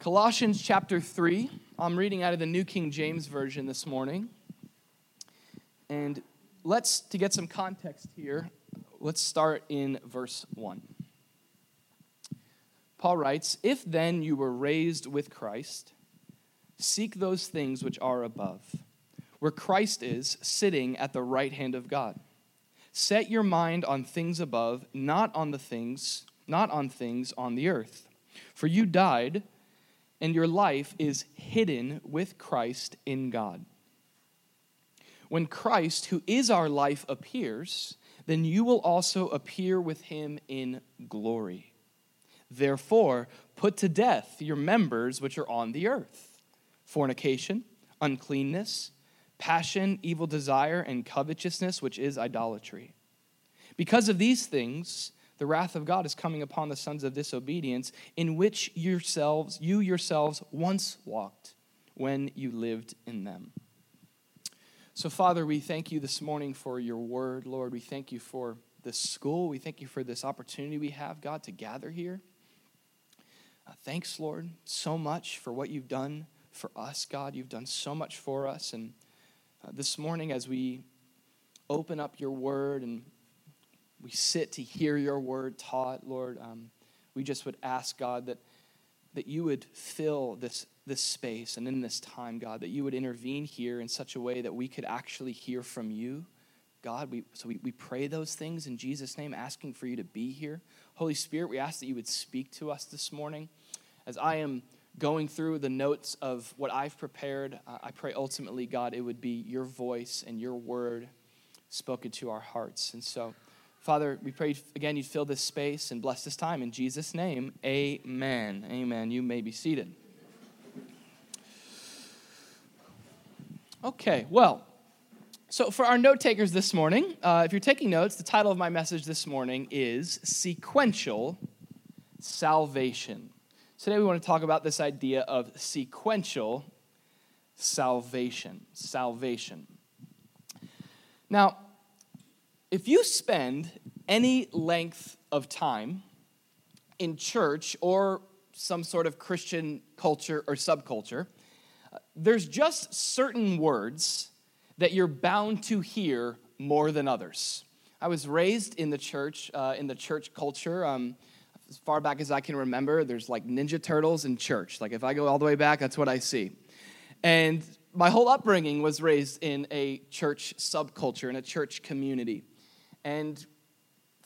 Colossians chapter 3. I'm reading out of the New King James Version this morning. And let's, to get some context here, let's start in verse 1. Paul writes, If then you were raised with Christ, seek those things which are above, where Christ is, sitting at the right hand of God. Set your mind on things above, not on the things, not on things on the earth. For you died, and your life is hidden with Christ in God. When Christ, who is our life, appears, then you will also appear with him in glory. Therefore, put to death your members which are on the earth fornication, uncleanness, passion, evil desire, and covetousness, which is idolatry. Because of these things, the wrath of God is coming upon the sons of disobedience, in which yourselves, you yourselves once walked when you lived in them. So, Father, we thank you this morning for your word, Lord. We thank you for this school. We thank you for this opportunity we have, God, to gather here. Uh, thanks, Lord, so much for what you've done for us, God. You've done so much for us. And uh, this morning, as we open up your word and we sit to hear your word taught, Lord, um, we just would ask, God, that, that you would fill this this space and in this time, God, that you would intervene here in such a way that we could actually hear from you. God, we, so we, we pray those things in Jesus' name, asking for you to be here. Holy Spirit, we ask that you would speak to us this morning. As I am going through the notes of what I've prepared, uh, I pray ultimately, God, it would be your voice and your word spoken to our hearts. And so, Father, we pray again you'd fill this space and bless this time. In Jesus' name, amen. Amen. You may be seated. Okay, well, so for our note takers this morning, uh, if you're taking notes, the title of my message this morning is Sequential Salvation. Today we want to talk about this idea of sequential salvation. Salvation. Now, if you spend any length of time in church or some sort of Christian culture or subculture, there's just certain words that you're bound to hear more than others. I was raised in the church, uh, in the church culture. Um, as far back as I can remember, there's like Ninja Turtles in church. Like if I go all the way back, that's what I see. And my whole upbringing was raised in a church subculture, in a church community. And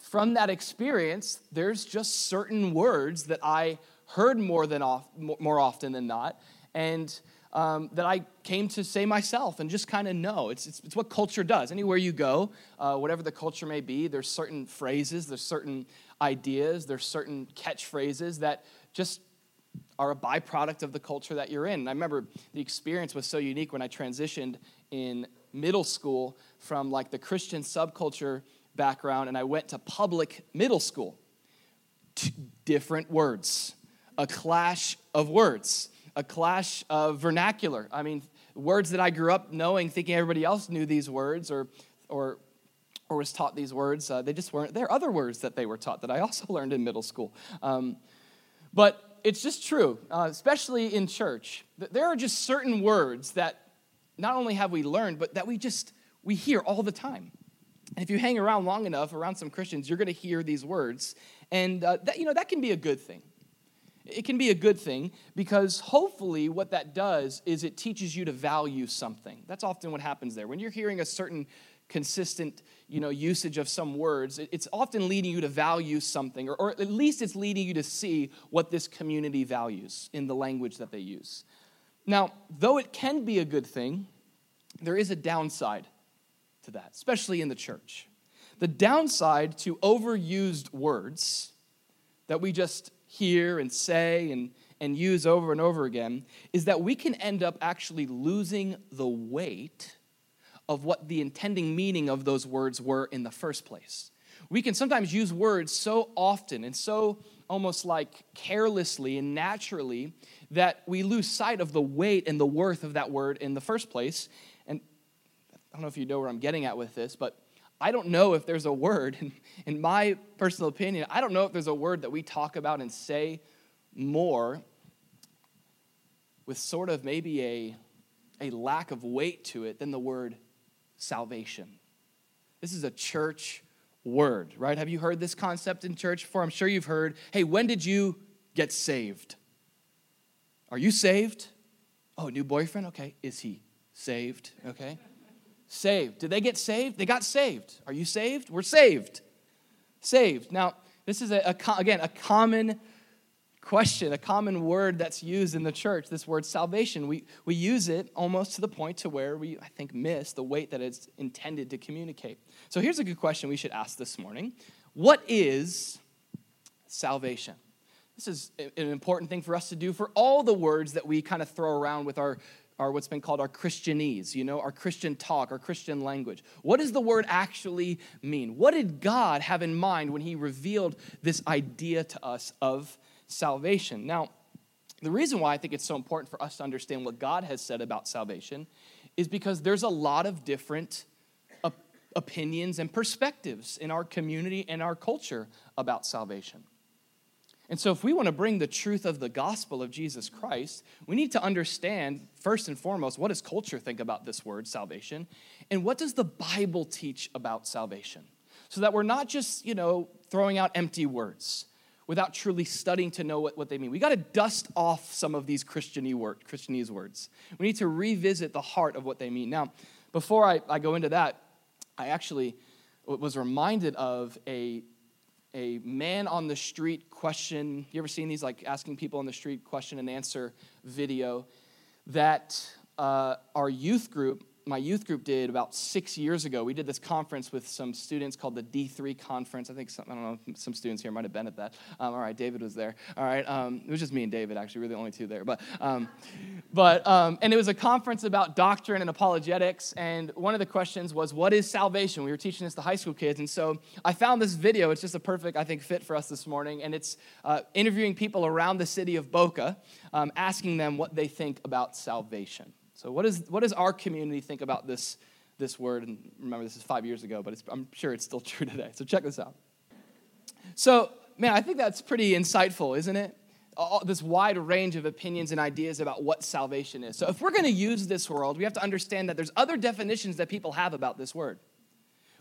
from that experience, there's just certain words that I heard more than off, more often than not. And um, that I came to say myself and just kind of know. It's, it's, it's, what culture does. Anywhere you go, uh, whatever the culture may be, there's certain phrases, there's certain ideas, there's certain catchphrases that just are a byproduct of the culture that you're in. And I remember the experience was so unique when I transitioned in middle school from like the Christian subculture background and I went to public middle school. Different words, a clash of words a clash of vernacular. I mean, words that I grew up knowing, thinking everybody else knew these words or, or, or was taught these words, uh, they just weren't. There are other words that they were taught that I also learned in middle school. Um, but it's just true, uh, especially in church. That there are just certain words that not only have we learned, but that we just we hear all the time. If you hang around long enough around some Christians, you're going to hear these words, and uh, that you know that can be a good thing. It can be a good thing because hopefully what that does is it teaches you to value something. That's often what happens there. When you're hearing a certain consistent you know, usage of some words, it's often leading you to value something, or, or at least it's leading you to see what this community values in the language that they use. Now, though it can be a good thing, there is a downside to that, especially in the church. The downside to overused words that we just hear and say and, and use over and over again is that we can end up actually losing the weight of what the intending meaning of those words were in the first place. We can sometimes use words so often and so almost like carelessly and naturally that we lose sight of the weight and the worth of that word in the first place. I don't know if you know where I'm getting at with this, but I don't know if there's a word, in my personal opinion, I don't know if there's a word that we talk about and say more with sort of maybe a, a lack of weight to it than the word salvation. This is a church word, right? Have you heard this concept in church before? I'm sure you've heard, hey, when did you get saved? Are you saved? Oh, new boyfriend? Okay. Is he saved? Okay. Saved. Did they get saved? They got saved. Are you saved? We're saved. Saved. Now, this is, a, a again, a common question, a common word that's used in the church, this word salvation. We, we use it almost to the point to where we, I think, miss the weight that it's intended to communicate. So here's a good question we should ask this morning What is salvation? This is an important thing for us to do for all the words that we kind of throw around with our, our what's been called our Christianese, you know, our Christian talk, our Christian language. What does the word actually mean? What did God have in mind when he revealed this idea to us of salvation. Now, the reason why I think it's so important for us to understand what God has said about salvation is because there's a lot of different op- opinions and perspectives in our community and our culture about salvation. And so, if we want to bring the truth of the gospel of Jesus Christ, we need to understand, first and foremost, what does culture think about this word, salvation? And what does the Bible teach about salvation? So that we're not just, you know, throwing out empty words without truly studying to know what, what they mean. We got to dust off some of these Christianese, word, Christianese words. We need to revisit the heart of what they mean. Now, before I, I go into that, I actually was reminded of a, a man on the street question. You ever seen these, like asking people on the street question and answer video? That uh, our youth group my youth group did about six years ago. We did this conference with some students called the D3 conference. I think some, I don't know, some students here might have been at that. Um, all right, David was there. All right, um, it was just me and David actually. We were the only two there. But, um, but um, and it was a conference about doctrine and apologetics. And one of the questions was, "What is salvation?" We were teaching this to high school kids, and so I found this video. It's just a perfect, I think, fit for us this morning. And it's uh, interviewing people around the city of Boca, um, asking them what they think about salvation. So, what, is, what does our community think about this, this word? And remember, this is five years ago, but I'm sure it's still true today. So, check this out. So, man, I think that's pretty insightful, isn't it? All, this wide range of opinions and ideas about what salvation is. So, if we're going to use this world, we have to understand that there's other definitions that people have about this word.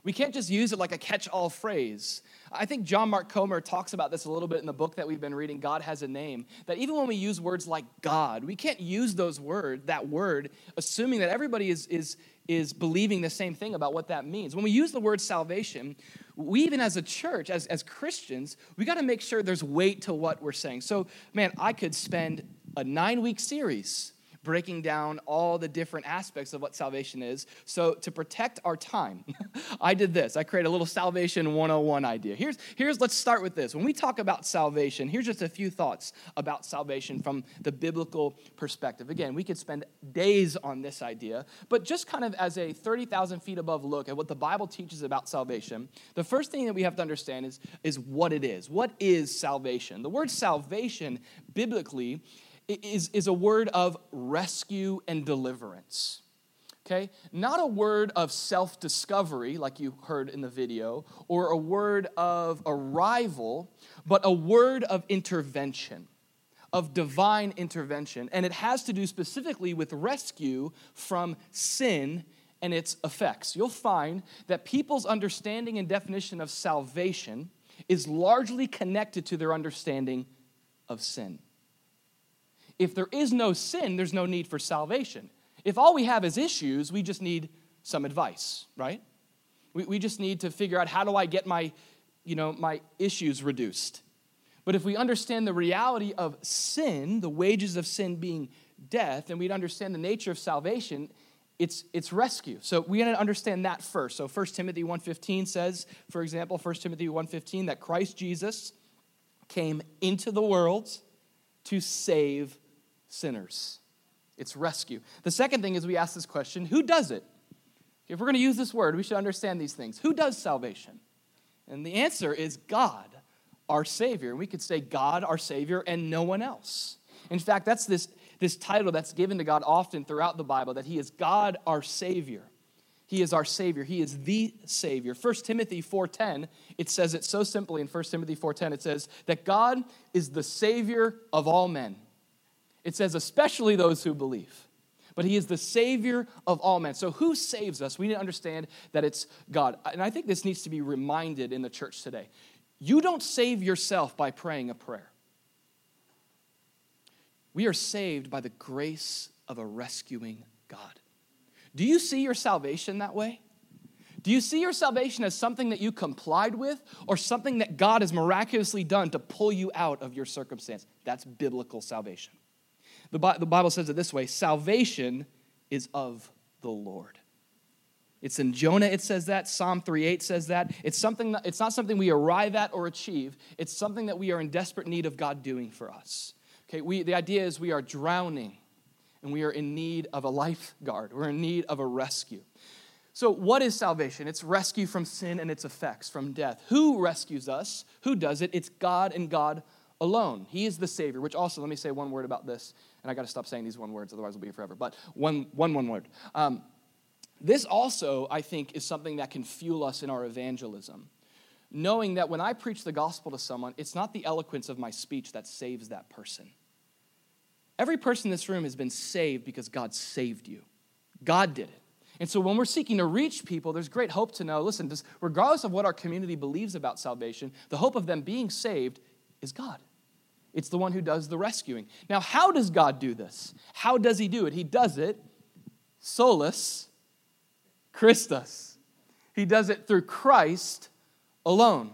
We can't just use it like a catch all phrase. I think John Mark Comer talks about this a little bit in the book that we've been reading, God Has a Name. That even when we use words like God, we can't use those word, that word, assuming that everybody is, is, is believing the same thing about what that means. When we use the word salvation, we even as a church, as, as Christians, we got to make sure there's weight to what we're saying. So, man, I could spend a nine week series breaking down all the different aspects of what salvation is. So, to protect our time, I did this. I created a little salvation 101 idea. Here's, here's, let's start with this. When we talk about salvation, here's just a few thoughts about salvation from the biblical perspective. Again, we could spend days on this idea, but just kind of as a 30,000 feet above look at what the Bible teaches about salvation, the first thing that we have to understand is, is what it is. What is salvation? The word salvation, biblically, is, is a word of rescue and deliverance. Okay? Not a word of self discovery, like you heard in the video, or a word of arrival, but a word of intervention, of divine intervention. And it has to do specifically with rescue from sin and its effects. You'll find that people's understanding and definition of salvation is largely connected to their understanding of sin if there is no sin, there's no need for salvation. If all we have is issues, we just need some advice, right? We, we just need to figure out how do I get my, you know, my issues reduced. But if we understand the reality of sin, the wages of sin being death, and we'd understand the nature of salvation, it's, it's rescue. So we got to understand that first. So 1 Timothy 1.15 says, for example, 1 Timothy 1.15, that Christ Jesus came into the world to save sinners. It's rescue. The second thing is we ask this question who does it? If we're going to use this word, we should understand these things. Who does salvation? And the answer is God, our Savior. And we could say God, our Savior, and no one else. In fact, that's this, this title that's given to God often throughout the Bible that He is God, our Savior. He is our Savior. He is the Savior. 1 Timothy 4.10, it says it so simply in 1 Timothy 4.10, it says that God is the Savior of all men It says, especially those who believe. But he is the Savior of all men. So, who saves us? We need to understand that it's God. And I think this needs to be reminded in the church today. You don't save yourself by praying a prayer. We are saved by the grace of a rescuing God. Do you see your salvation that way? Do you see your salvation as something that you complied with or something that God has miraculously done to pull you out of your circumstance? That's biblical salvation. The, Bible says it this way salvation is of the Lord. It's in Jonah, it says that. Psalm 3:8 says that. It's, something it's not something we arrive at or achieve, it's something that we are in desperate need of God doing for us. Okay, we, the idea is we are drowning and we are in need of a lifeguard, we're in need of a rescue. So, what is salvation? It's rescue from sin and its effects, from death. Who rescues us? Who does it? It's God and God alone. He is the Savior, which also, let me say one word about this, and I got to stop saying these one words, otherwise we'll be here forever. But one, one, one word. Um, this also, I think, is something that can fuel us in our evangelism. Knowing that when I preach the gospel to someone, it's not the eloquence of my speech that saves that person. Every person in this room has been saved because God saved you. God did it. And so when we're seeking to reach people, there's great hope to know listen, regardless of what our community believes about salvation, the hope of them being saved is God. It's the one who does the rescuing. Now, how does God do this? How does He do it? He does it solus Christus. He does it through Christ alone,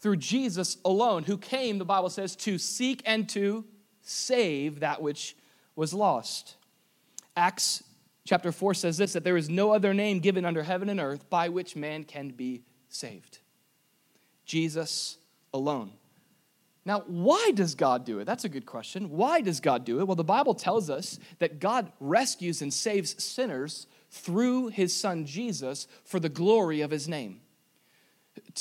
through Jesus alone, who came, the Bible says, to seek and to save that which was lost. Acts chapter 4 says this that there is no other name given under heaven and earth by which man can be saved. Jesus alone. Now, why does God do it? That's a good question. Why does God do it? Well, the Bible tells us that God rescues and saves sinners through his son Jesus for the glory of his name.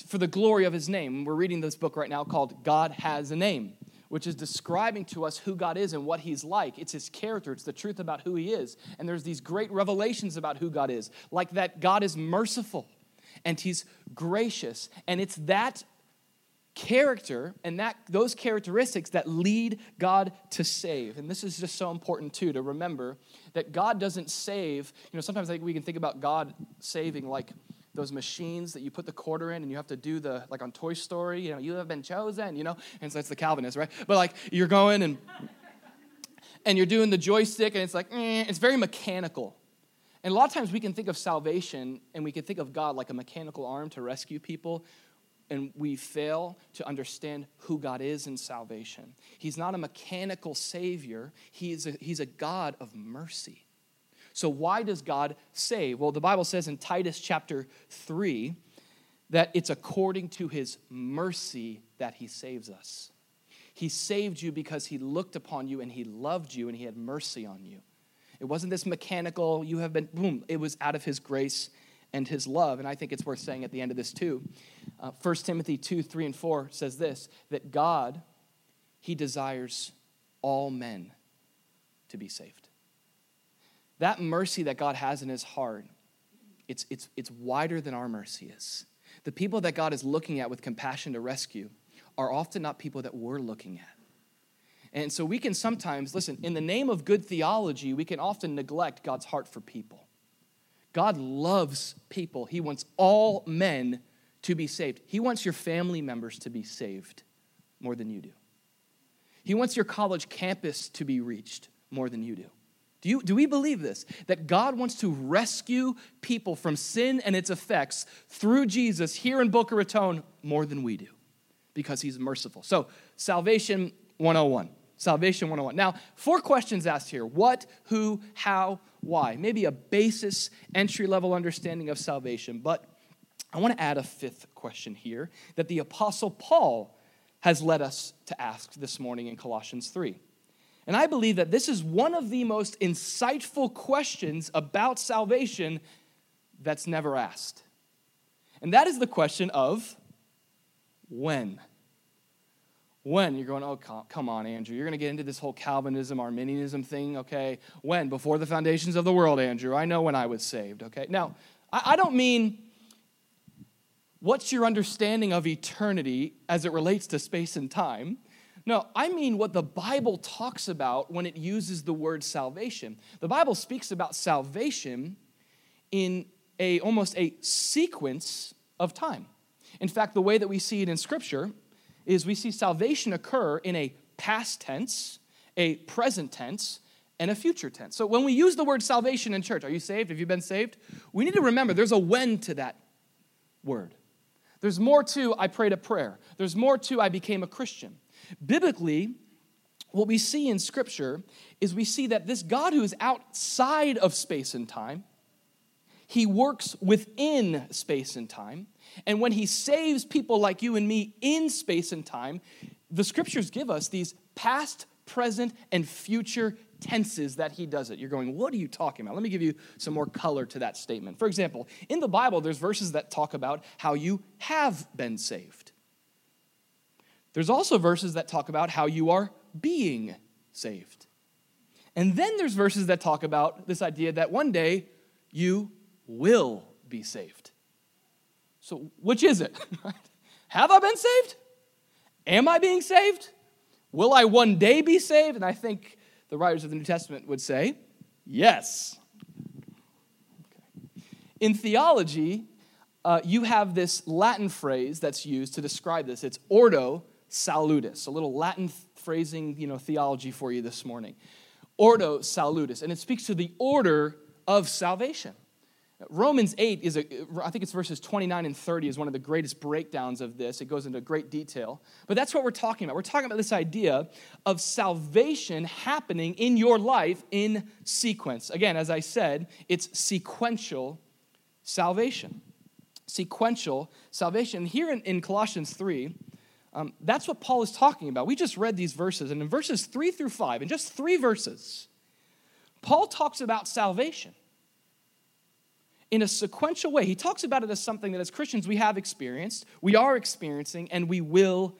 For the glory of his name. We're reading this book right now called God Has a Name which is describing to us who God is and what He's like. It's His character, it's the truth about who He is. And there's these great revelations about who God is, like that God is merciful and He's gracious. And it's that character and that those characteristics that lead God to save. And this is just so important too to remember that God doesn't save, you know, sometimes we can think about God saving like those machines that you put the quarter in and you have to do the like on Toy Story, you know, you have been chosen, you know, and so it's the Calvinist, right? But like you're going and and you're doing the joystick and it's like eh, it's very mechanical. And a lot of times we can think of salvation and we can think of God like a mechanical arm to rescue people, and we fail to understand who God is in salvation. He's not a mechanical savior, he's a, he's a God of mercy. So, why does God save? Well, the Bible says in Titus chapter 3 that it's according to his mercy that he saves us. He saved you because he looked upon you and he loved you and he had mercy on you. It wasn't this mechanical, you have been, boom, it was out of his grace and his love. And I think it's worth saying at the end of this too. Uh, 1 Timothy 2 3 and 4 says this that God, he desires all men to be saved. That mercy that God has in his heart, it's, it's, it's wider than our mercy is. The people that God is looking at with compassion to rescue are often not people that we're looking at. And so we can sometimes, listen, in the name of good theology, we can often neglect God's heart for people. God loves people. He wants all men to be saved. He wants your family members to be saved more than you do. He wants your college campus to be reached more than you do. Do, you, do we believe this? That God wants to rescue people from sin and its effects through Jesus here in Boca Raton more than we do because he's merciful. So, Salvation 101. Salvation 101. Now, four questions asked here what, who, how, why. Maybe a basis, entry level understanding of salvation. But I want to add a fifth question here that the Apostle Paul has led us to ask this morning in Colossians 3. And I believe that this is one of the most insightful questions about salvation that's never asked. And that is the question of when. When? You're going, oh, come on, Andrew. You're going to get into this whole Calvinism, Arminianism thing, okay? When? Before the foundations of the world, Andrew. I know when I was saved, okay? Now, I don't mean what's your understanding of eternity as it relates to space and time No, I mean what the Bible talks about when it uses the word salvation. The Bible speaks about salvation in a almost a sequence of time. In fact, the way that we see it in Scripture is we see salvation occur in a past tense, a present tense, and a future tense. So when we use the word salvation in church, are you saved? Have you been saved? We need to remember there's a when to that word. There's more to I prayed a prayer. There's more to I became a Christian. Biblically, what we see in Scripture is we see that this God who is outside of space and time, he works within space and time. And when he saves people like you and me in space and time, the scriptures give us these past, present, and future tenses that he does it. You're going, what are you talking about? Let me give you some more color to that statement. For example, in the Bible, there's verses that talk about how you have been saved. There's also verses that talk about how you are being saved. And then there's verses that talk about this idea that one day you will be saved. So, which is it? Have I been saved? Am I being saved? Will I one day be saved? And I think the writers of the New Testament would say, yes. In theology, uh, you have this Latin phrase that's used to describe this. It's ordo salutis, a little Latin phrasing, you know, theology for you this morning. Ordo salutis, and it speaks to the order of salvation. Romans 8 is, a, I think it's verses 29 and 30 is one of the greatest breakdowns of this. It goes into great detail. But that's what we're talking about. We're talking about this idea of salvation happening in your life in sequence. Again, as I said, it's sequential salvation. Sequential salvation. Here in, in Colossians 3, um, that's what Paul is talking about. We just read these verses, and in verses 3 through 5, in just three verses, Paul talks about salvation in a sequential way. He talks about it as something that as Christians we have experienced, we are experiencing, and we will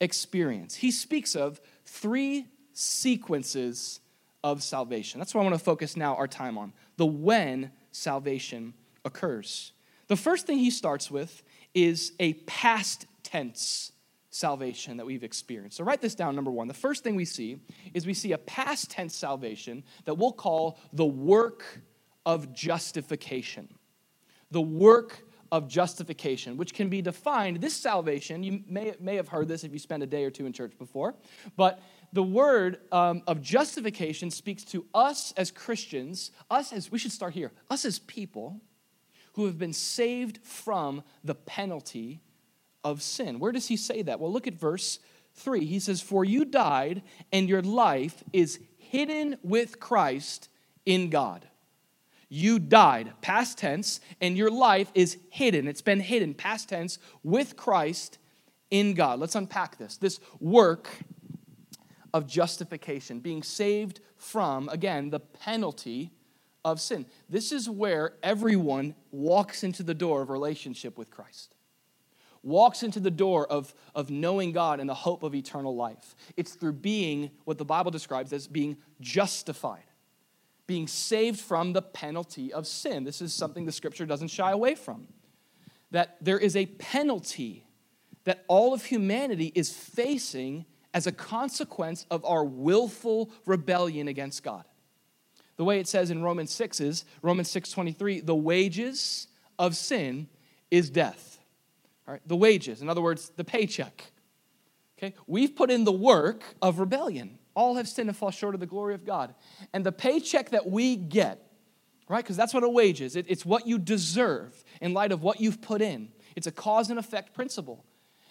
experience. He speaks of three sequences of salvation. That's what I want to focus now our time on the when salvation occurs. The first thing he starts with is a past tense salvation that we've experienced. So write this down number 1. The first thing we see is we see a past tense salvation that we'll call the work of justification. The work of justification, which can be defined, this salvation, you may, may have heard this if you spent a day or two in church before, but the word um, of justification speaks to us as Christians, us as, we should start here, us as people who have been saved from the penalty of sin. Where does he say that? Well, look at verse 3. He says, For you died, and your life is hidden with Christ in God. You died, past tense, and your life is hidden. It's been hidden, past tense, with Christ in God. Let's unpack this. This work of justification, being saved from, again, the penalty of sin. This is where everyone walks into the door of relationship with Christ, walks into the door of, of knowing God and the hope of eternal life. It's through being what the Bible describes as being justified being saved from the penalty of sin. This is something the scripture doesn't shy away from. That there is a penalty that all of humanity is facing as a consequence of our willful rebellion against God. The way it says in Romans 6 is Romans 6:23, the wages of sin is death. All right, the wages, in other words, the paycheck. Okay? We've put in the work of rebellion. All have sinned and fall short of the glory of God. And the paycheck that we get, right? Because that's what a wage is. It, it's what you deserve in light of what you've put in. It's a cause and effect principle.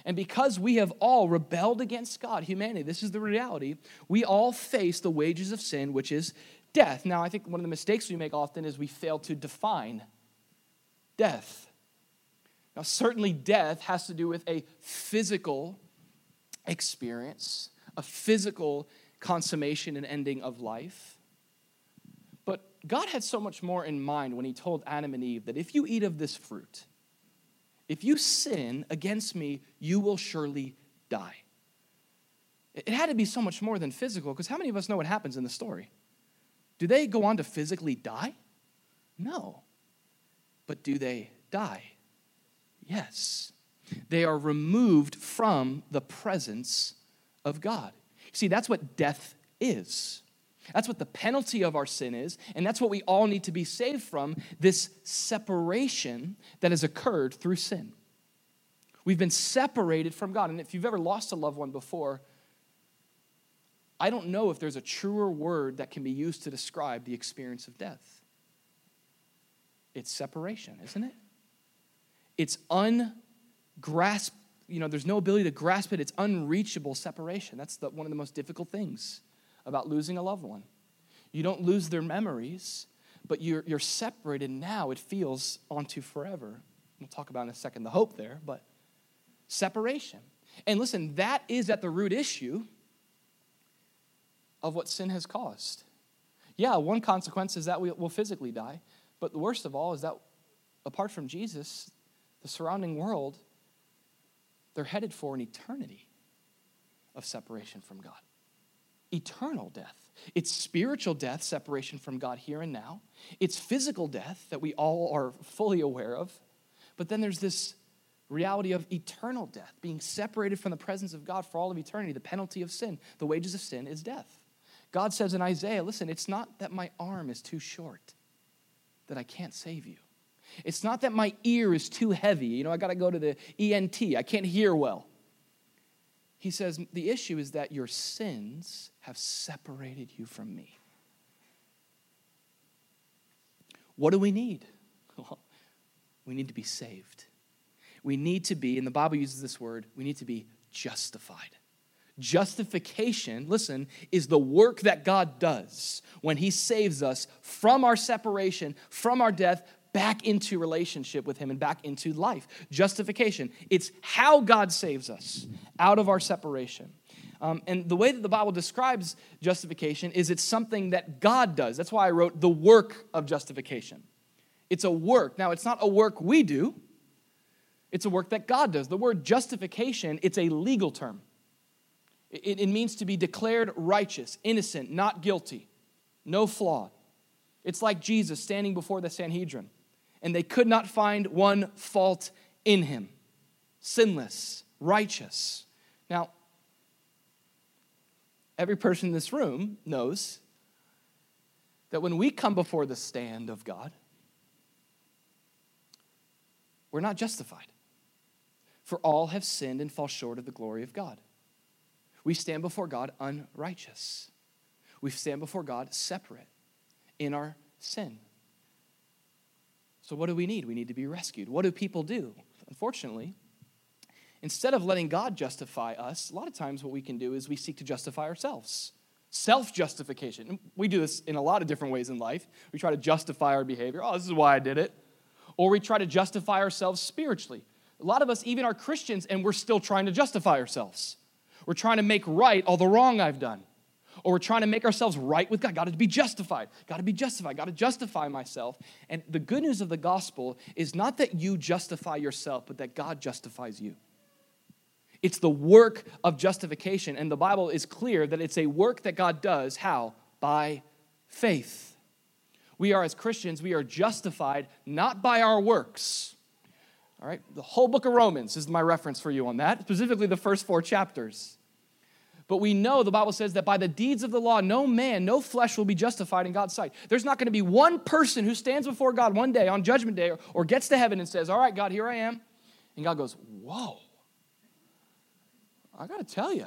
And because we have all rebelled against God, humanity, this is the reality, we all face the wages of sin, which is death. Now, I think one of the mistakes we make often is we fail to define death. Now, certainly, death has to do with a physical experience, a physical consummation and ending of life. But God had so much more in mind when He told Adam and Eve that if you eat of this fruit, if you sin against me, you will surely die. It had to be so much more than physical, because how many of us know what happens in the story? Do they go on to physically die? No. But do they die? Yes. They are removed from the presence of God. See, that's what death is. That's what the penalty of our sin is, and that's what we all need to be saved from this separation that has occurred through sin. We've been separated from God. And if you've ever lost a loved one before, I don't know if there's a truer word that can be used to describe the experience of death. It's separation, isn't it? It's ungrasp, you know, there's no ability to grasp it. It's unreachable separation. That's the, one of the most difficult things about losing a loved one. You don't lose their memories, but you're, you're separated now. It feels onto forever. We'll talk about in a second the hope there, but separation. And listen, that is at the root issue of what sin has caused. Yeah, one consequence is that we will physically die, but the worst of all is that apart from Jesus, the surrounding world, they're headed for an eternity of separation from God. Eternal death. It's spiritual death, separation from God here and now. It's physical death that we all are fully aware of. But then there's this reality of eternal death, being separated from the presence of God for all of eternity, the penalty of sin. The wages of sin is death. God says in Isaiah, listen, it's not that my arm is too short that I can't save you. It's not that my ear is too heavy. You know, I got to go to the ENT. I can't hear well. He says, the issue is that your sins have separated you from me. What do we need? Well, we need to be saved. We need to be, and the Bible uses this word, we need to be justified. Justification, listen, is the work that God does when He saves us from our separation, from our death, back into relationship with Him and back into life. Justification, it's how God saves us out of our separation. Um, and the way that the Bible describes justification is it's something that God does. That's why I wrote the work of justification. It's a work. Now, it's not a work we do, it's a work that God does. The word justification, it's a legal term. It, it means to be declared righteous, innocent, not guilty, no flaw. It's like Jesus standing before the Sanhedrin, and they could not find one fault in him. Sinless, righteous. Now, every person in this room knows that when we come before the stand of God, we're not justified. For all have sinned and fall short of the glory of God. We stand before God unrighteous. We stand before God separate in our sin. So, what do we need? We need to be rescued. What do people do? Unfortunately, instead of letting God justify us, a lot of times what we can do is we seek to justify ourselves. Self justification. We do this in a lot of different ways in life. We try to justify our behavior. Oh, this is why I did it. Or we try to justify ourselves spiritually. A lot of us even are Christians and we're still trying to justify ourselves. We're trying to make right all the wrong I've done. Or we're trying to make ourselves right with God. Got to be justified. Got to be justified. Got to justify myself. And the good news of the gospel is not that you justify yourself, but that God justifies you. It's the work of justification. And the Bible is clear that it's a work that God does. How? By faith. We are, as Christians, we are justified not by our works all right, the whole book of Romans is my reference for you on that, specifically the first four chapters. But we know the Bible says that by the deeds of the law, no man, no flesh will be justified in God's sight. There's not going to be one person who stands before God one day on judgment day or, gets to heaven and says, All right, God, here I am. And God goes, Whoa. I got to tell you,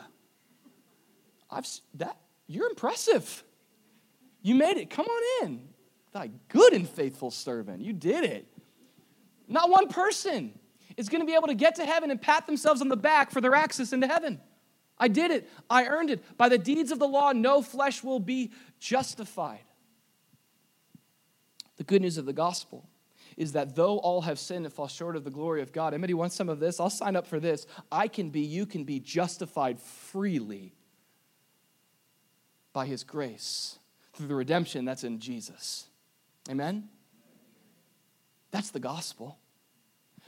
I've that you're impressive. You made it. Come on in. Thy good and faithful servant. You did it. Not one person is going to be able to get to heaven and pat themselves on the back for their access into heaven. I did it. I earned it. By the deeds of the law, no flesh will be justified. The good news of the gospel is that though all have sinned and fall short of the glory of God, anybody wants some of this? I'll sign up for this. I can be, you can be justified freely by his grace through the redemption that's in Jesus. Amen? That's the gospel.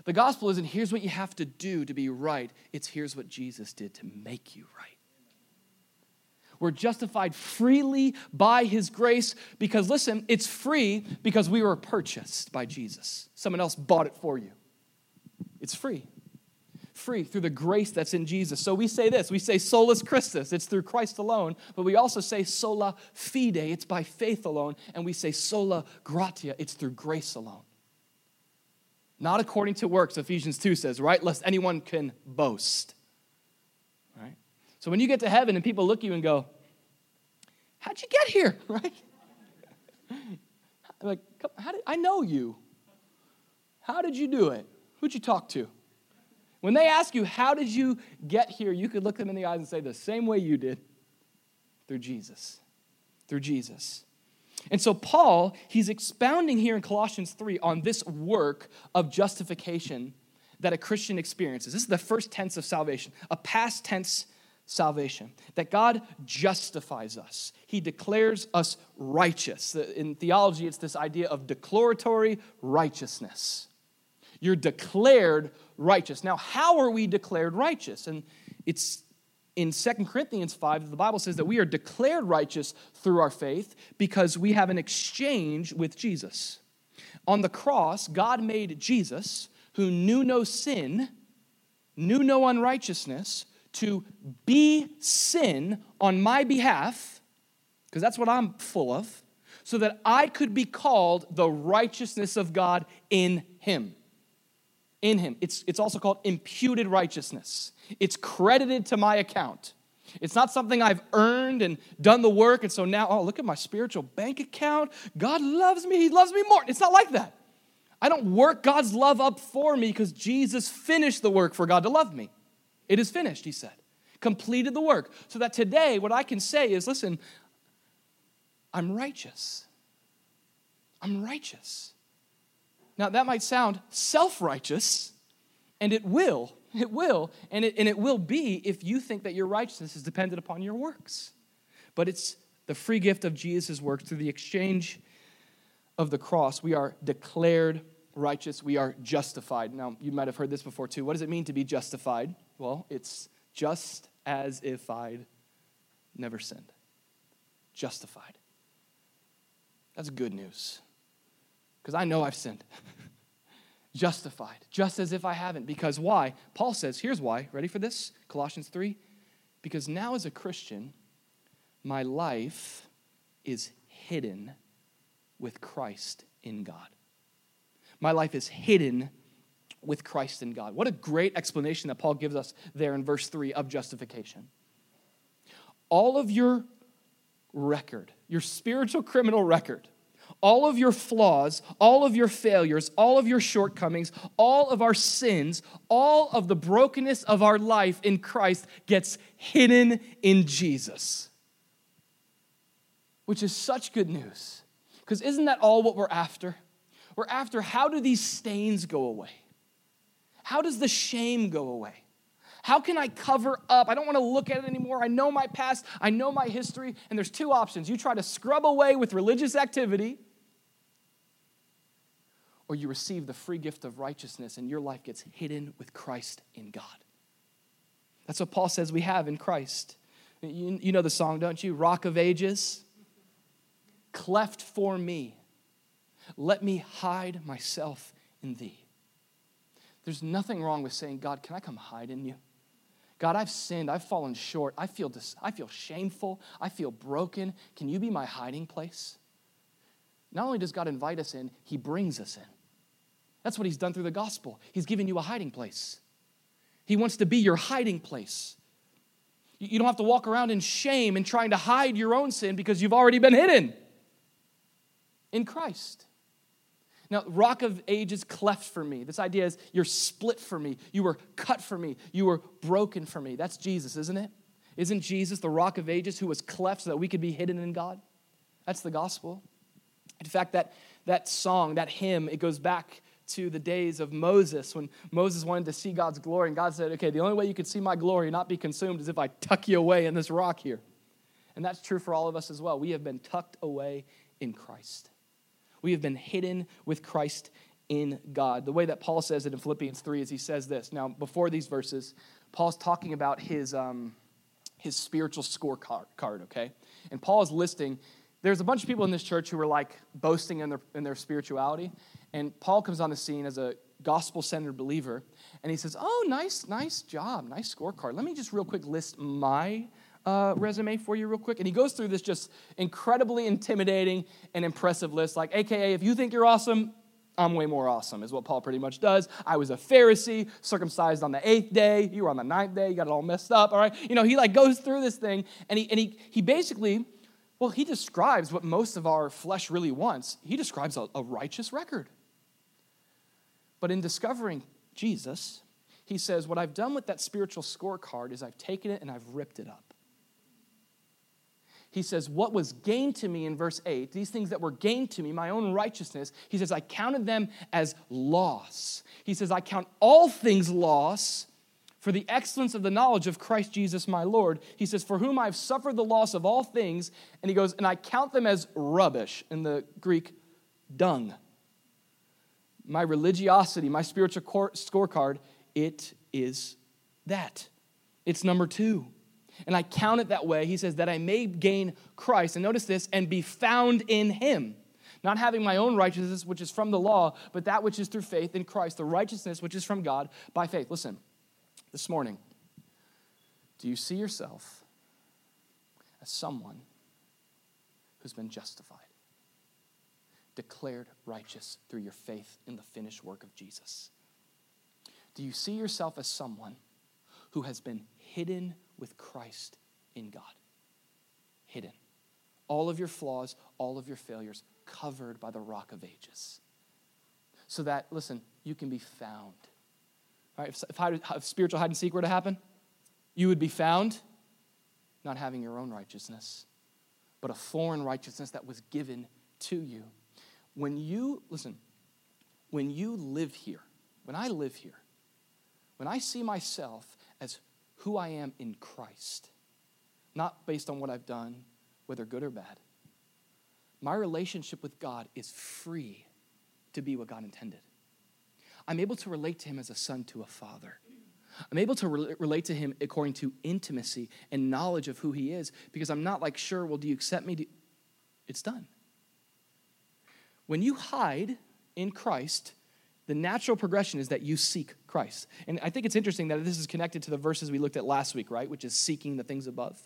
The gospel isn't here's what you have to do to be right, it's here's what Jesus did to make you right. We're justified freely by his grace because, listen, it's free because we were purchased by Jesus. Someone else bought it for you. It's free. free through the grace that's in Jesus. So we say this we say solus Christus, it's through Christ alone, but we also say sola fide, it's by faith alone, and we say sola gratia, it's through grace alone. Not according to works, Ephesians 2 says, right? Lest anyone can boast. Right? So when you get to heaven and people look at you and go, How'd you get here? Right? like, how did, I know you. How did you do it? Who'd you talk to? When they ask you, How did you get here? you could look them in the eyes and say, The same way you did through Jesus. Through Jesus. And so, Paul, he's expounding here in Colossians 3 on this work of justification that a Christian experiences. This is the first tense of salvation, a past tense salvation. That God justifies us, He declares us righteous. In theology, it's this idea of declaratory righteousness. You're declared righteous. Now, how are we declared righteous? And it's in 2 Corinthians 5, the Bible says that we are declared righteous through our faith because we have an exchange with Jesus. On the cross, God made Jesus, who knew no sin, knew no unrighteousness, to be sin on my behalf, because that's what I'm full of, so that I could be called the righteousness of God in him in him. It's, it's also called imputed righteousness. It's credited to my account. It's not something I've earned and done the work, and so now, oh, look at my spiritual bank account. God loves me. He loves me more. It's not like that. I don't work God's love up for me because Jesus finished the work for God to love me. It is finished, he said. Completed the work. So that today, what I can say is listen, I'm righteous. I'm righteous. Now, that might sound self righteous, and it will. It will. And it, and it will be if you think that your righteousness is dependent upon your works. But it's the free gift of Jesus' work through the exchange of the cross. We are declared righteous. We are justified. Now, you might have heard this before too. What does it mean to be justified? Well, it's just as if I'd never sinned. Justified. That's good news because I know I've sinned. Justified, just as if I haven't. Because why? Paul says, here's why. Ready for this? Colossians 3. Because now, as a Christian, my life is hidden with Christ in God. My life is hidden with Christ in God. What a great explanation that Paul gives us there in verse 3 of justification. All of your record, your spiritual criminal record, all of your flaws, all of your failures, all of your shortcomings, all of our sins, all of the brokenness of our life in Christ gets hidden in Jesus. Which is such good news. Because isn't that all what we're after? We're after how do these stains go away? How does the shame go away? How can I cover up? I don't want to look at it anymore. I know my past, I know my history, and there's two options. You try to scrub away with religious activity, or you receive the free gift of righteousness and your life gets hidden with Christ in God. That's what Paul says we have in Christ. You, you know the song, don't you? Rock of Ages. Cleft for me. Let me hide myself in thee. There's nothing wrong with saying, God, can I come hide in you? God, I've sinned. I've fallen short. I feel, dis- I feel shameful. I feel broken. Can you be my hiding place? Not only does God invite us in, He brings us in. That's what He's done through the gospel. He's given you a hiding place. He wants to be your hiding place. You don't have to walk around in shame and trying to hide your own sin because you've already been hidden in Christ. Now, rock of ages cleft for me. This idea is you're split for me. You were cut for me. You were broken for me. That's Jesus, isn't it? Isn't Jesus the rock of ages who was cleft so that we could be hidden in God? That's the gospel. In fact, that, that song, that hymn, it goes back to the days of Moses when Moses wanted to see God's glory. And God said, okay, the only way you could see my glory, and not be consumed, is if I tuck you away in this rock here. And that's true for all of us as well. We have been tucked away in Christ. We have been hidden with Christ in God. The way that Paul says it in Philippians 3 is he says this. Now, before these verses, Paul's talking about his, um, his spiritual scorecard, okay? And Paul is listing there's a bunch of people in this church who are like boasting in their, in their spirituality. And Paul comes on the scene as a gospel centered believer. And he says, Oh, nice, nice job, nice scorecard. Let me just real quick list my uh, resume for you, real quick. And he goes through this just incredibly intimidating and impressive list. Like, AKA, if you think you're awesome, I'm way more awesome, is what Paul pretty much does. I was a Pharisee, circumcised on the eighth day. You were on the ninth day. You got it all messed up, all right? You know, he like goes through this thing and he, and he, he basically, well, he describes what most of our flesh really wants. He describes a, a righteous record. But in discovering Jesus, he says, What I've done with that spiritual scorecard is I've taken it and I've ripped it up. He says, What was gained to me in verse 8, these things that were gained to me, my own righteousness, he says, I counted them as loss. He says, I count all things loss for the excellence of the knowledge of Christ Jesus my Lord. He says, For whom I've suffered the loss of all things. And he goes, And I count them as rubbish, in the Greek, dung my religiosity, my spiritual scorecard, it is that. It's number two. And I count it that way. He says, that I may gain Christ. And notice this, and be found in him. Not having my own righteousness, which is from the law, but that which is through faith in Christ, the righteousness which is from God by faith. Listen, this morning, do you see yourself as someone who's been justified? Declared righteous through your faith in the finished work of Jesus? Do you see yourself as someone who has been hidden with Christ in God? Hidden. All of your flaws, all of your failures, covered by the rock of ages. So that, listen, you can be found. All right, if, if, if spiritual hide and seek were to happen, you would be found not having your own righteousness, but a foreign righteousness that was given to you when you, listen, when you live here, when I live here, when I see myself as who I am in Christ, not based on what I've done, whether good or bad, my relationship with God is free to be what God intended. I'm able to relate to Him as a son to a father. I'm able to re- relate to Him according to intimacy and knowledge of who He is because I'm not like, sure, well, do you accept me? It's done. When you hide in Christ, the natural progression is that you seek Christ. And I think it's interesting that this is connected to the verses we looked at last week, right? Which is seeking the things above.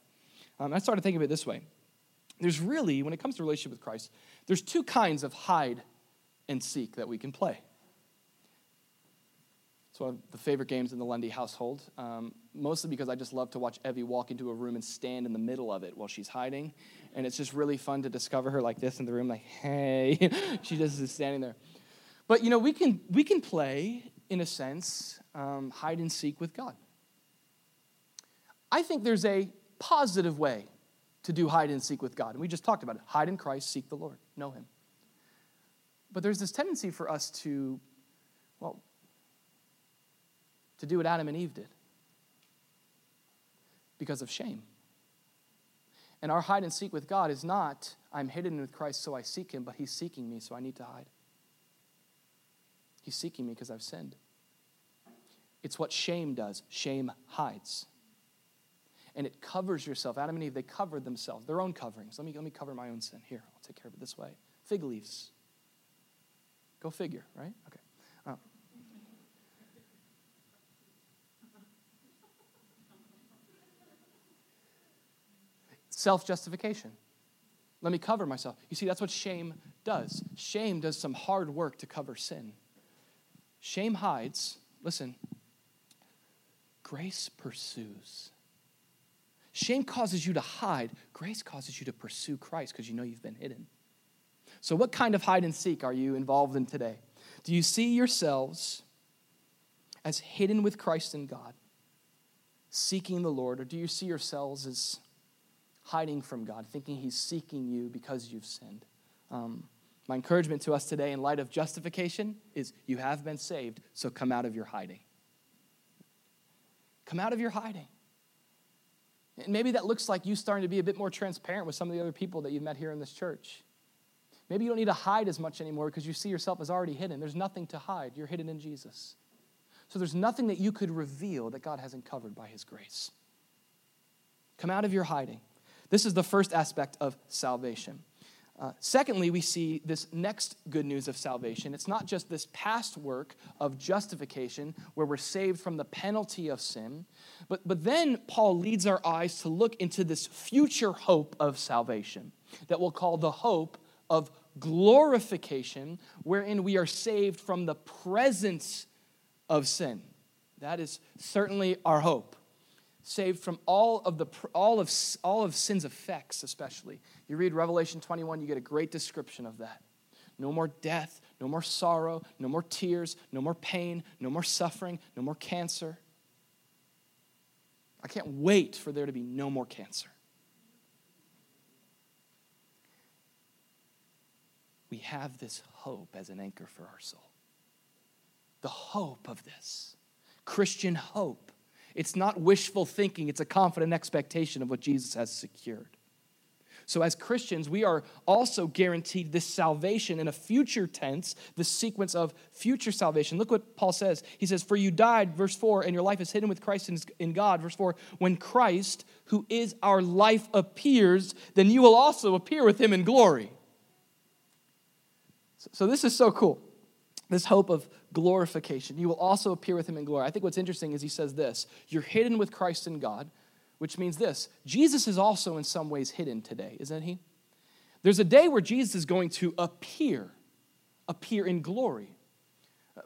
Um, I started thinking of it this way. There's really, when it comes to relationship with Christ, there's two kinds of hide and seek that we can play. It's one of the favorite games in the Lundy household, um, mostly because I just love to watch Evie walk into a room and stand in the middle of it while she's hiding. And it's just really fun to discover her like this in the room, like, hey. she just is standing there. But, you know, we can, we can play, in a sense, um, hide and seek with God. I think there's a positive way to do hide and seek with God. And we just talked about it hide in Christ, seek the Lord, know Him. But there's this tendency for us to, well, to do what Adam and Eve did because of shame. And our hide and seek with God is not, I'm hidden with Christ, so I seek him, but he's seeking me, so I need to hide. He's seeking me because I've sinned. It's what shame does. Shame hides. And it covers yourself. Adam and Eve, they covered themselves, their own coverings. Let me, let me cover my own sin. Here, I'll take care of it this way. Fig leaves. Go figure, right? Okay. Self justification. Let me cover myself. You see, that's what shame does. Shame does some hard work to cover sin. Shame hides. Listen, grace pursues. Shame causes you to hide, grace causes you to pursue Christ because you know you've been hidden. So, what kind of hide and seek are you involved in today? Do you see yourselves as hidden with Christ in God, seeking the Lord, or do you see yourselves as hiding from God, thinking He's seeking you because you've sinned. Um, my encouragement to us today, in light of justification, is you have been saved, so come out of your hiding. Come out of your hiding. And maybe that looks like you starting to be a bit more transparent with some of the other people that you've met here in this church. Maybe you don't need to hide as much anymore because you see yourself as already hidden. There's nothing to hide, you're hidden in Jesus. So there's nothing that you could reveal that God hasn't covered by His grace. Come out of your hiding. This is the first aspect of salvation. Uh, secondly, we see this next good news of salvation. It's not just this past work of justification where we're saved from the penalty of sin, but, but then Paul leads our eyes to look into this future hope of salvation that we'll call the hope of glorification, wherein we are saved from the presence of sin. That is certainly our hope saved from all of the all of all of sin's effects especially. You read revelation 21 you get a great description of that. No more death no more sorrow no more tears no more pain no more suffering no more cancer. I can't wait for there to be no more cancer. We have this hope as an anchor for our soul. The hope of this. Christian hope it's not wishful thinking, it's a confident expectation of what Jesus has secured. So, as Christians, we are also guaranteed this salvation in a future tense, the sequence of future salvation. Look what Paul says. He says, For you died, verse 4, and your life is hidden with Christ in God, verse 4. When Christ, who is our life, appears, then you will also appear with him in glory. So, this is so cool. This hope of glorification. You will also appear with him in glory. I think what's interesting is he says this You're hidden with Christ in God, which means this Jesus is also in some ways hidden today, isn't he? There's a day where Jesus is going to appear, appear in glory.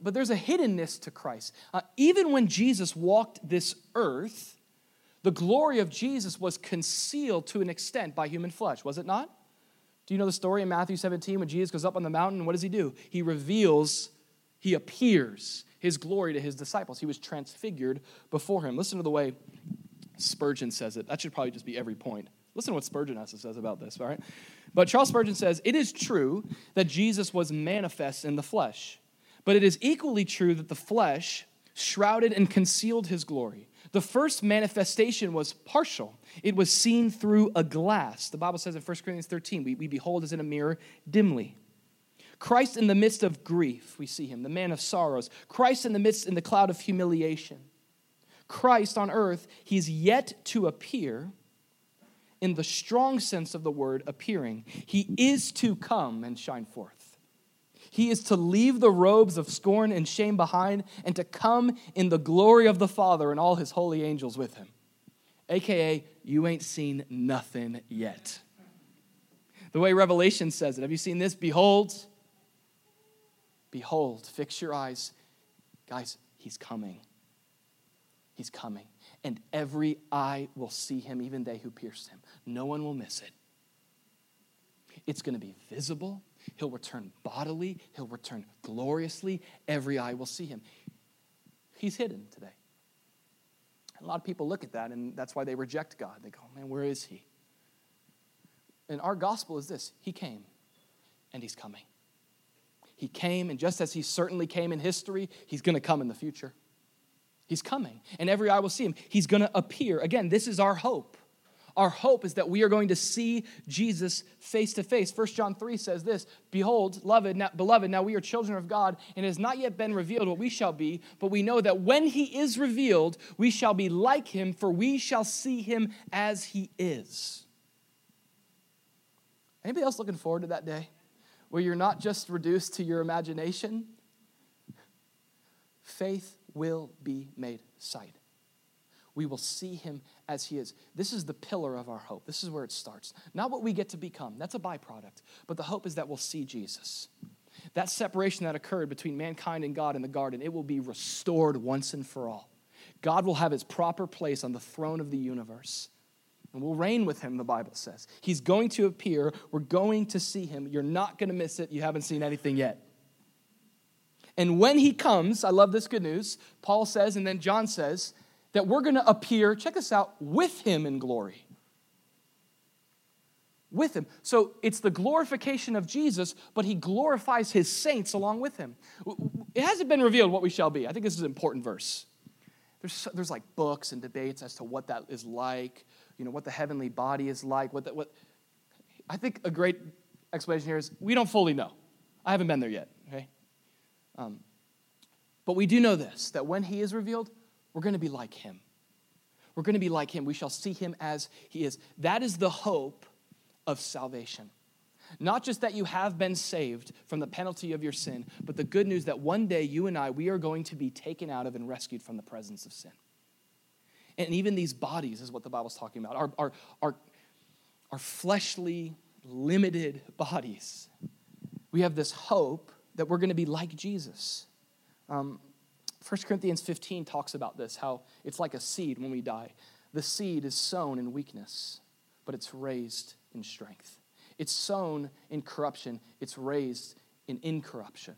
But there's a hiddenness to Christ. Uh, even when Jesus walked this earth, the glory of Jesus was concealed to an extent by human flesh, was it not? Do you know the story in Matthew 17 when Jesus goes up on the mountain? What does he do? He reveals he appears his glory to his disciples. He was transfigured before him. Listen to the way Spurgeon says it. That should probably just be every point. Listen to what Spurgeon has to say about this, all right? But Charles Spurgeon says, It is true that Jesus was manifest in the flesh, but it is equally true that the flesh shrouded and concealed his glory. The first manifestation was partial. It was seen through a glass. The Bible says in 1 Corinthians 13, we, we behold as in a mirror dimly. Christ in the midst of grief, we see him, the man of sorrows. Christ in the midst in the cloud of humiliation. Christ on earth, he's yet to appear in the strong sense of the word appearing. He is to come and shine forth. He is to leave the robes of scorn and shame behind and to come in the glory of the Father and all his holy angels with him. AKA, you ain't seen nothing yet. The way Revelation says it, have you seen this? Behold, Behold, fix your eyes. Guys, he's coming. He's coming. And every eye will see him, even they who pierced him. No one will miss it. It's going to be visible. He'll return bodily, he'll return gloriously. Every eye will see him. He's hidden today. A lot of people look at that, and that's why they reject God. They go, man, where is he? And our gospel is this He came, and he's coming. He came, and just as he certainly came in history, he's going to come in the future. He's coming, and every eye will see him. He's going to appear. Again, this is our hope. Our hope is that we are going to see Jesus face to face. 1 John 3 says this Behold, beloved now, beloved, now we are children of God, and it has not yet been revealed what we shall be, but we know that when he is revealed, we shall be like him, for we shall see him as he is. Anybody else looking forward to that day? Where you're not just reduced to your imagination, faith will be made sight. We will see him as he is. This is the pillar of our hope. This is where it starts. Not what we get to become, that's a byproduct, but the hope is that we'll see Jesus. That separation that occurred between mankind and God in the garden, it will be restored once and for all. God will have his proper place on the throne of the universe and we'll reign with him, the Bible says. He's going to appear. We're going to see him. You're not going to miss it. You haven't seen anything yet. And when he comes, I love this good news. Paul says, and then John says, that we're going to appear, check this out, with him in glory. With him. So it's the glorification of Jesus, but he glorifies his saints along with him. It hasn't been revealed what we shall be. I think this is an important verse. There's, there's like books and debates as to what that is like you know, what the heavenly body is like. What, the, what I think a great explanation here is we don't fully know. I haven't been there yet, okay? Um, but we do know this that when he is revealed, we're going to be like him. We're going to be like him. We shall see him as he is. That is the hope of salvation. Not just that you have been saved from the penalty of your sin, but the good news that one day you and I, we are going to be taken out of and rescued from the presence of sin. And even these bodies is what the Bible's talking about. Our, our, our, our fleshly, limited bodies. We have this hope that we're going to be like Jesus. Um, 1 Corinthians 15 talks about this, how it's like a seed when we die. The seed is sown in weakness, but it's raised in strength. It's sown in corruption, it's raised in incorruption.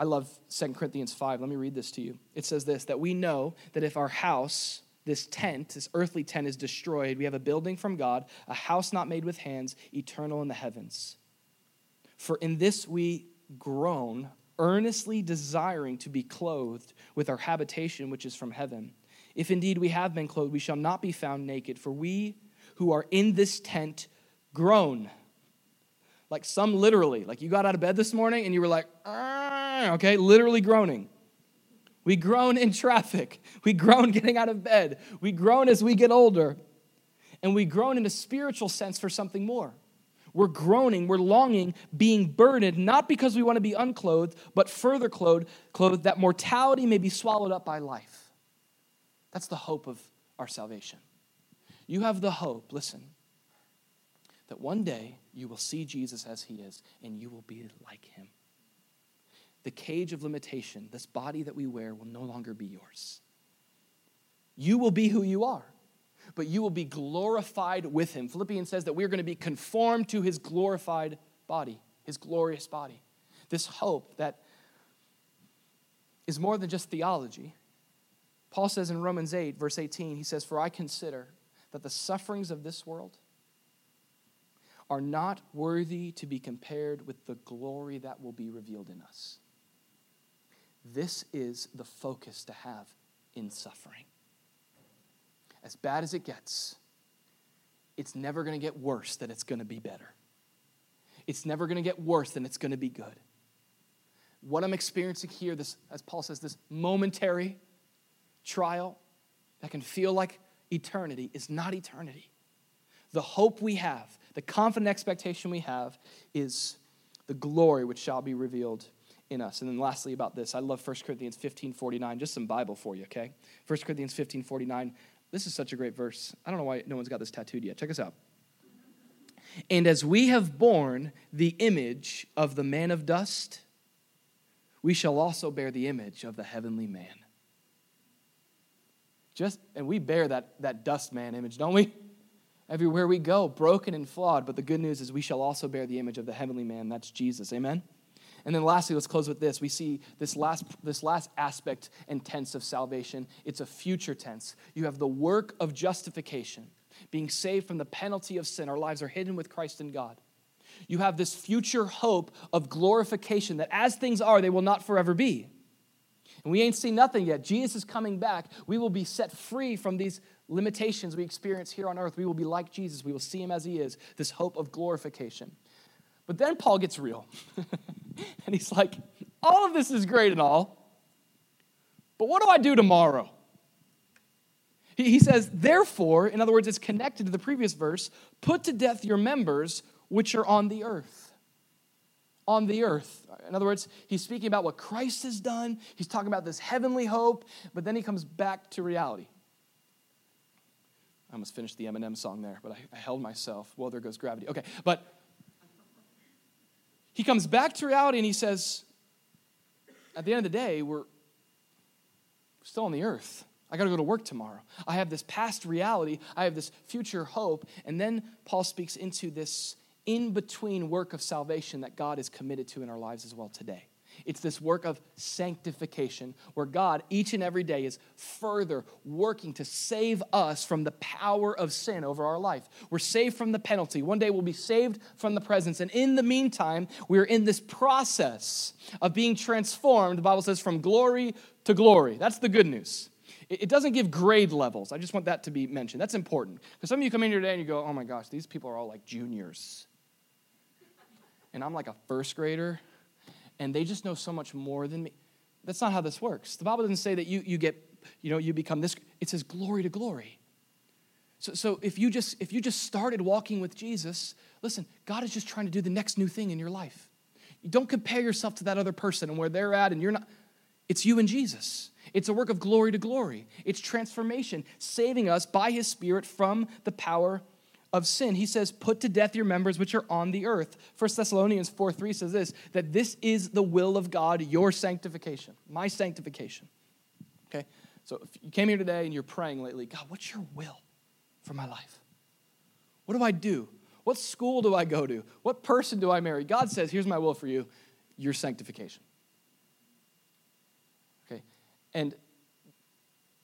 I love 2 Corinthians 5. Let me read this to you. It says this that we know that if our house, this tent, this earthly tent, is destroyed, we have a building from God, a house not made with hands, eternal in the heavens. For in this we groan, earnestly desiring to be clothed with our habitation which is from heaven. If indeed we have been clothed, we shall not be found naked, for we who are in this tent groan. Like some literally, like you got out of bed this morning and you were like, ah, okay, literally groaning. We groan in traffic. We groan getting out of bed. We groan as we get older. And we groan in a spiritual sense for something more. We're groaning, we're longing, being burdened, not because we want to be unclothed, but further clothed, clothed that mortality may be swallowed up by life. That's the hope of our salvation. You have the hope, listen, that one day you will see Jesus as he is and you will be like him. The cage of limitation, this body that we wear, will no longer be yours. You will be who you are, but you will be glorified with him. Philippians says that we're going to be conformed to his glorified body, his glorious body. This hope that is more than just theology. Paul says in Romans 8, verse 18, he says, For I consider that the sufferings of this world are not worthy to be compared with the glory that will be revealed in us. This is the focus to have in suffering. As bad as it gets, it's never going to get worse than it's going to be better. It's never going to get worse than it's going to be good. What I'm experiencing here, this, as Paul says, this momentary trial that can feel like eternity is not eternity. The hope we have, the confident expectation we have, is the glory which shall be revealed in us. And then lastly about this, I love 1 Corinthians 15, 49. Just some Bible for you, okay? 1 Corinthians 15, 49. This is such a great verse. I don't know why no one's got this tattooed yet. Check this out. And as we have borne the image of the man of dust, we shall also bear the image of the heavenly man. Just and we bear that, that dust man image, don't we? Everywhere we go, broken and flawed. But the good news is we shall also bear the image of the heavenly man. That's Jesus. Amen? And then lastly, let's close with this. We see this last, this last aspect and tense of salvation. It's a future tense. You have the work of justification, being saved from the penalty of sin. Our lives are hidden with Christ in God. You have this future hope of glorification that as things are, they will not forever be. And we ain't seen nothing yet. Jesus is coming back. We will be set free from these limitations we experience here on earth. We will be like Jesus. We will see him as he is, this hope of glorification. But then Paul gets real. and he's like, all of this is great and all, but what do I do tomorrow? He, says, therefore, in other words, it's connected to the previous verse put to death your members which are on the earth. On the earth. In other words, he's speaking about what Christ has done. He's talking about this heavenly hope, but then he comes back to reality. I almost finished the Eminem song there, but I, I held myself. Well, there goes gravity. Okay, but he comes back to reality and he says, at the end of the day, we're still on the earth. I got to go to work tomorrow. I have this past reality, I have this future hope. And then Paul speaks into this in between work of salvation that God is committed to in our lives as well today. It's this work of sanctification where God, each and every day, is further working to save us from the power of sin over our life. We're saved from the penalty. One day we'll be saved from the presence. And in the meantime, we're in this process of being transformed, the Bible says, from glory to glory. That's the good news. It doesn't give grade levels. I just want that to be mentioned. That's important. Because some of you come in here today and you go, oh my gosh, these people are all like juniors. And I'm like a first grader and they just know so much more than me. That's not how this works. The Bible doesn't say that you, you get, you know, you become this. It says glory to glory. So, so if you just if you just started walking with Jesus, listen, God is just trying to do the next new thing in your life. You don't compare yourself to that other person and where they're at, and you're not. It's you and Jesus. It's a work of glory to glory. It's transformation, saving us by his Spirit from the power of sin. He says, Put to death your members which are on the earth. 1 Thessalonians 4 3 says this that this is the will of God, your sanctification, my sanctification. Okay? So if you came here today and you're praying lately, God, what's your will for my life? What do I do? What school do I go to? What person do I marry? God says, Here's my will for you your sanctification. Okay? And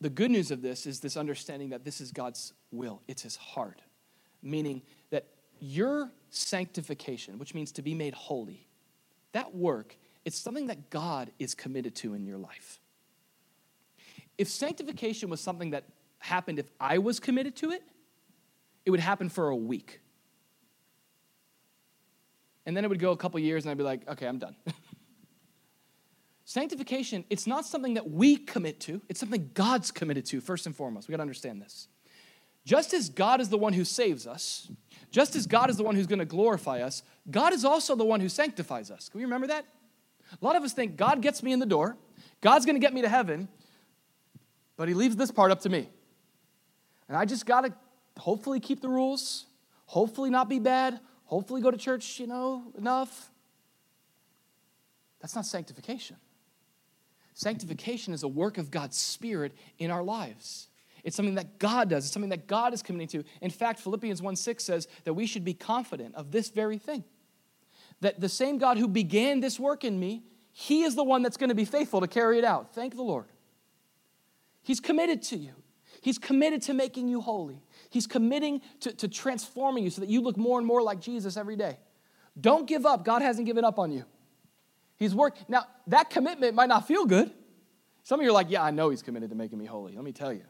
the good news of this is this understanding that this is God's will, it's His heart meaning that your sanctification, which means to be made holy, that work, it's something that God is committed to in your life. If sanctification was something that happened if I was committed to it, it would happen for a week. And then it would go a couple years and I'd be like, okay, I'm done. Sanctification, it's not something that we commit to, it's something God's committed to, first and foremost. We got to understand this. Just as God is the one who saves us, just as God is the one who's going to glorify us, God is also the one who sanctifies us. Can we remember that? A lot of us think God gets me in the door, God's going to get me to heaven, but He leaves this part up to me. And I just got to hopefully keep the rules, hopefully not be bad, hopefully go to church, you know, enough. That's not sanctification. Sanctification is a work of God's Spirit in our lives. It's something that God does. It's something that God is committing to. In fact, Philippians 1 6 says that we should be confident of this very thing. That the same God who began this work in me, He is the one that's going to be faithful to carry it out. Thank the Lord. He's committed to you. He's committed to making you holy. He's committing to, to transforming you so that you look more and more like Jesus every day. Don't give up. God hasn't given up on you. He's worked. Now, that commitment might not feel good. Some of you are like, yeah, I know he's committed to making me holy. Let me tell you.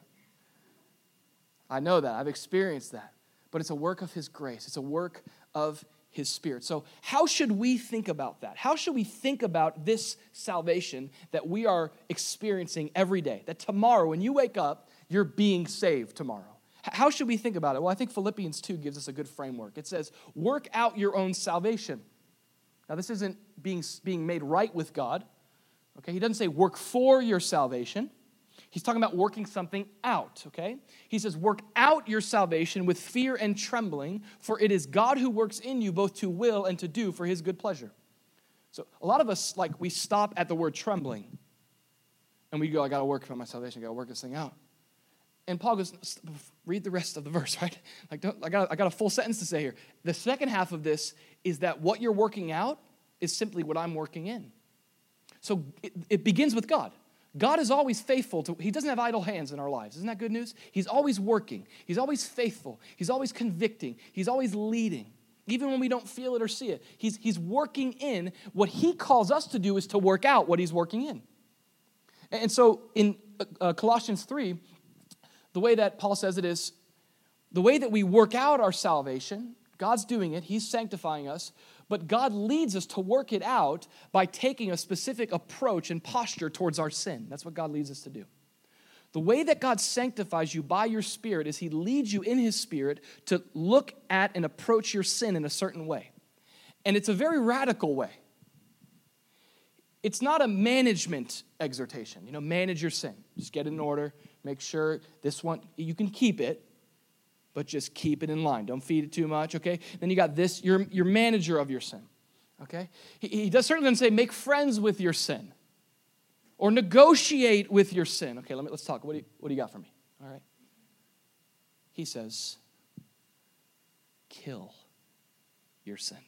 I know that. I've experienced that. But it's a work of His grace, it's a work of His Spirit. So, how should we think about that? How should we think about this salvation that we are experiencing every day? That tomorrow, when you wake up, you're being saved tomorrow. How should we think about it? Well, I think Philippians 2 gives us a good framework. It says, Work out your own salvation. Now, this isn't being, being made right with God. Okay, he doesn't say work for your salvation. He's talking about working something out, okay? He says, Work out your salvation with fear and trembling, for it is God who works in you both to will and to do for his good pleasure. So a lot of us, like, we stop at the word trembling and we go, I got to work for my salvation, I got to work this thing out. And Paul goes, read the rest of the verse, right? Like, don't, I, got, I got a full sentence to say here. The second half of this is that what you're working out is simply what I'm working in. So it, it begins with God. God is always faithful to, He doesn't have idle hands in our lives. Isn't that good news? He's always working, He's always faithful, He's always convicting, He's always leading. Even when we don't feel it or see it, he's, he's working in. What he calls us to do is to work out what he's working in. And so in uh, Colossians 3, the way that Paul says it is the way that we work out our salvation, God's doing it, He's sanctifying us, but God leads us to work it out by taking a specific approach and posture towards our sin. That's what God leads us to do. The way that God sanctifies you by your spirit is He leads you in His spirit to look at and approach your sin in a certain way. And it's a very radical way. It's not a management exhortation. You know, manage your sin. Just get it in order. Make sure this one, you can keep it, but just keep it in line. Don't feed it too much, okay? Then you got this, your, your manager of your sin, okay? He, he does certainly say make friends with your sin or negotiate with your sin. Okay, let me, let's talk. What do, you, what do you got for me? All right. He says, kill your sin.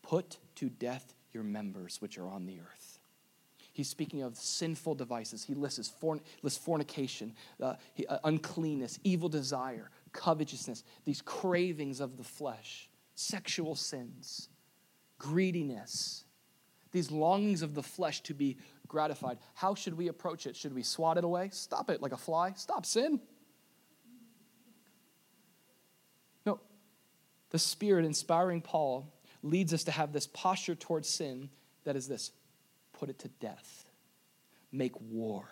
Put to death your members which are on the earth. He's speaking of sinful devices. He lists, forn- lists fornication, uh, he, uh, uncleanness, evil desire, covetousness, these cravings of the flesh, sexual sins, greediness, these longings of the flesh to be gratified. How should we approach it? Should we swat it away? Stop it like a fly. Stop sin. No. The Spirit inspiring Paul leads us to have this posture towards sin that is this put it to death, make war.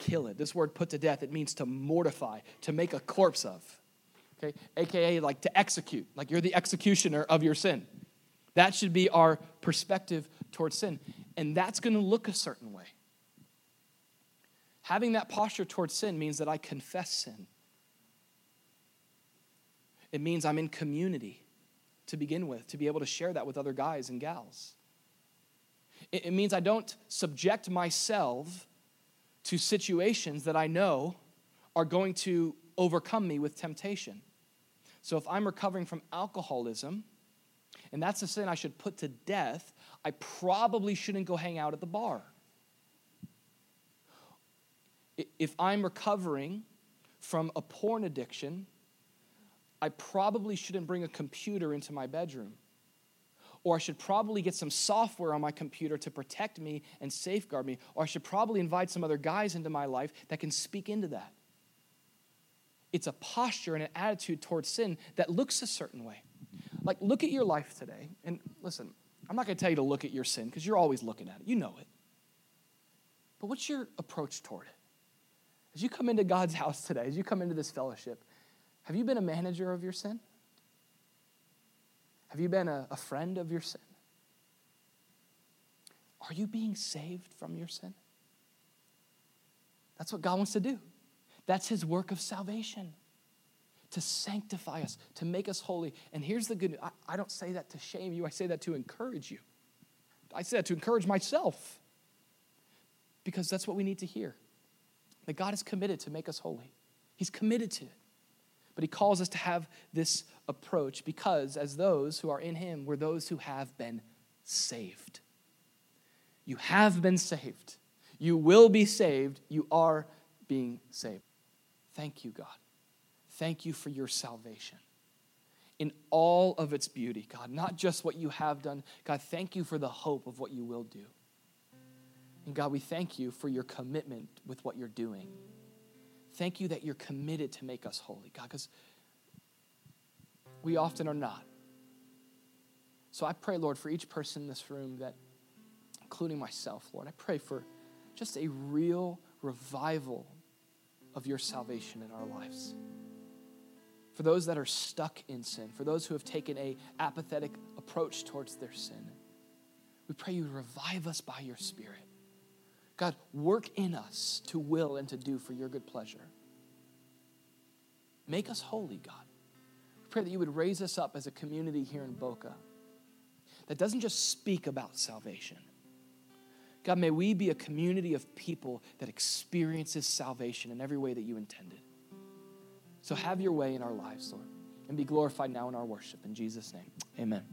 kill it. This word put to death, it means to mortify, to make a corpse of. Okay? AKA like to execute, like you're the executioner of your sin. That should be our perspective towards sin. And that's going to look a certain way. Having that posture towards sin means that I confess sin. It means I'm in community to begin with, to be able to share that with other guys and gals. It, it means I don't subject myself to situations that I know are going to overcome me with temptation. So if I'm recovering from alcoholism, and that's a sin I should put to death, I probably shouldn't go hang out at the bar. If I'm recovering from a porn addiction, I probably shouldn't bring a computer into my bedroom. Or I should probably get some software on my computer to protect me and safeguard me. Or I should probably invite some other guys into my life that can speak into that. It's a posture and an attitude towards sin that looks a certain way. Like, look at your life today. And listen, I'm not going to tell you to look at your sin because you're always looking at it. You know it. But what's your approach toward it? As you come into God's house today, as you come into this fellowship, have you been a manager of your sin? Have you been a, a friend of your sin? Are you being saved from your sin? That's what God wants to do. That's his work of salvation to sanctify us, to make us holy. And here's the good news I, I, don't say that to shame you, I say that to encourage you. I say that to encourage myself because that's what we need to hear. That God is committed to make us holy, He's committed to it. But He calls us to have this approach because, as those who are in Him, we're those who have been saved. You have been saved. You will be saved. You are being saved. Thank you, God. Thank you for your salvation in all of its beauty, God, not just what you have done. God, thank you for the hope of what you will do. And God, we thank you for your commitment with what you're doing. Thank you that you're committed to make us holy, God, because we often are not. So I pray, Lord, for each person in this room that, including myself, Lord, I pray for just a real revival of your salvation in our lives. For those that are stuck in sin, for those who have taken a apathetic approach towards their sin, we pray you revive us by your Spirit. God, work in us to will and to do for your good pleasure. Make us holy, God. We pray that you would raise us up as a community here in Boca that doesn't just speak about salvation, God, may we be a community of people that experiences salvation in every way that you intended. So have your way in our lives, Lord, and be glorified now in our worship. In Jesus' name, amen.